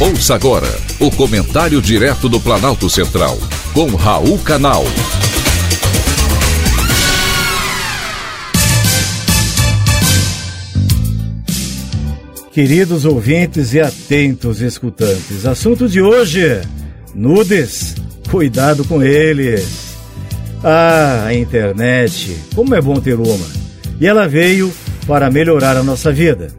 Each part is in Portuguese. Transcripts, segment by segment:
Ouça agora o comentário direto do Planalto Central, com Raul Canal. Queridos ouvintes e atentos escutantes, assunto de hoje: nudes, cuidado com eles. Ah, a internet, como é bom ter uma. E ela veio para melhorar a nossa vida.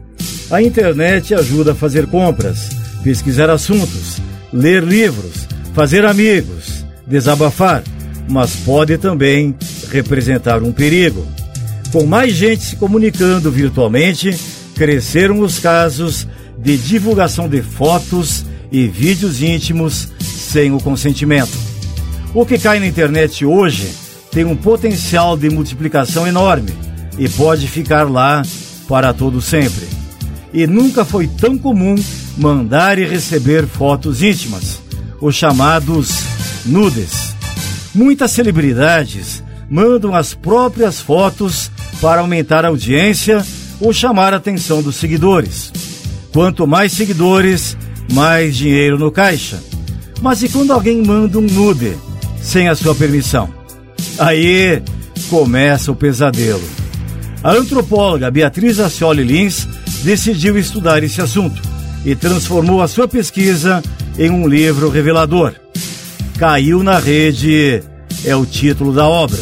A internet ajuda a fazer compras pesquisar assuntos, ler livros, fazer amigos, desabafar, mas pode também representar um perigo. Com mais gente se comunicando virtualmente, cresceram os casos de divulgação de fotos e vídeos íntimos sem o consentimento. O que cai na internet hoje tem um potencial de multiplicação enorme e pode ficar lá para todo sempre. E nunca foi tão comum mandar e receber fotos íntimas, os chamados nudes. Muitas celebridades mandam as próprias fotos para aumentar a audiência ou chamar a atenção dos seguidores. Quanto mais seguidores, mais dinheiro no caixa. Mas e quando alguém manda um nude sem a sua permissão? Aí começa o pesadelo. A antropóloga Beatriz Ascioli Lins decidiu estudar esse assunto e transformou a sua pesquisa em um livro revelador. Caiu na rede é o título da obra.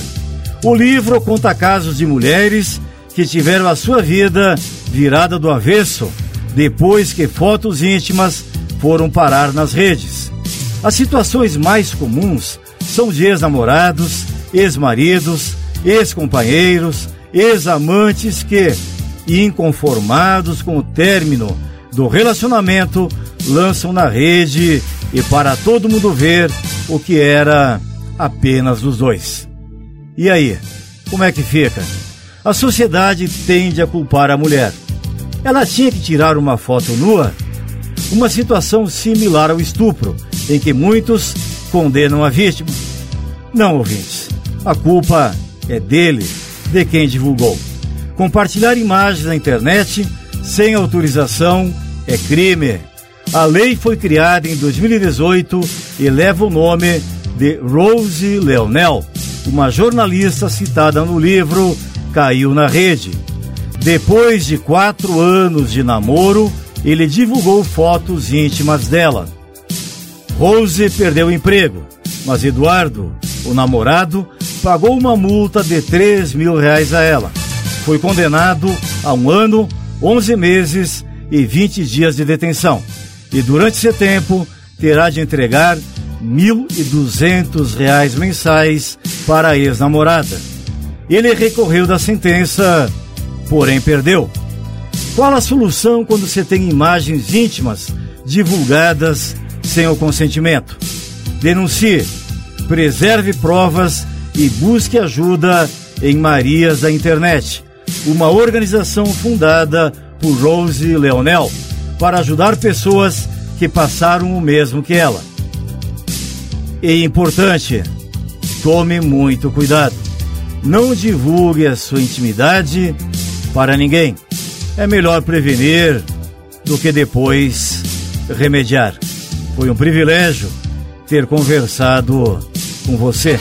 O livro conta casos de mulheres que tiveram a sua vida virada do avesso depois que fotos íntimas foram parar nas redes. As situações mais comuns são de ex-namorados, ex-maridos, ex-companheiros, ex-amantes que, inconformados com o término do relacionamento lançam na rede e para todo mundo ver o que era apenas dos dois. E aí, como é que fica? A sociedade tende a culpar a mulher. Ela tinha que tirar uma foto nua? Uma situação similar ao estupro, em que muitos condenam a vítima. Não, ouvintes. A culpa é dele, de quem divulgou. Compartilhar imagens na internet sem autorização é crime. A lei foi criada em 2018 e leva o nome de Rose Leonel, uma jornalista citada no livro Caiu na Rede. Depois de quatro anos de namoro, ele divulgou fotos íntimas dela. Rose perdeu o emprego, mas Eduardo, o namorado, pagou uma multa de 3 mil reais a ela. Foi condenado a um ano, 11 meses e 20 dias de detenção. E durante esse tempo terá de entregar R$ 1.200 mensais para a ex-namorada. Ele recorreu da sentença, porém perdeu. Qual a solução quando você tem imagens íntimas divulgadas sem o consentimento? Denuncie, preserve provas e busque ajuda em Marias da Internet, uma organização fundada por Rose Leonel para ajudar pessoas que passaram o mesmo que ela. E importante, tome muito cuidado. Não divulgue a sua intimidade para ninguém. É melhor prevenir do que depois remediar. Foi um privilégio ter conversado com você.